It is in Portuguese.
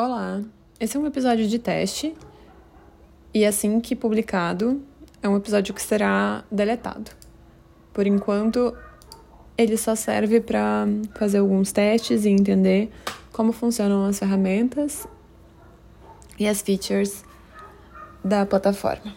Olá, esse é um episódio de teste e assim que publicado, é um episódio que será deletado. Por enquanto, ele só serve para fazer alguns testes e entender como funcionam as ferramentas e as features da plataforma.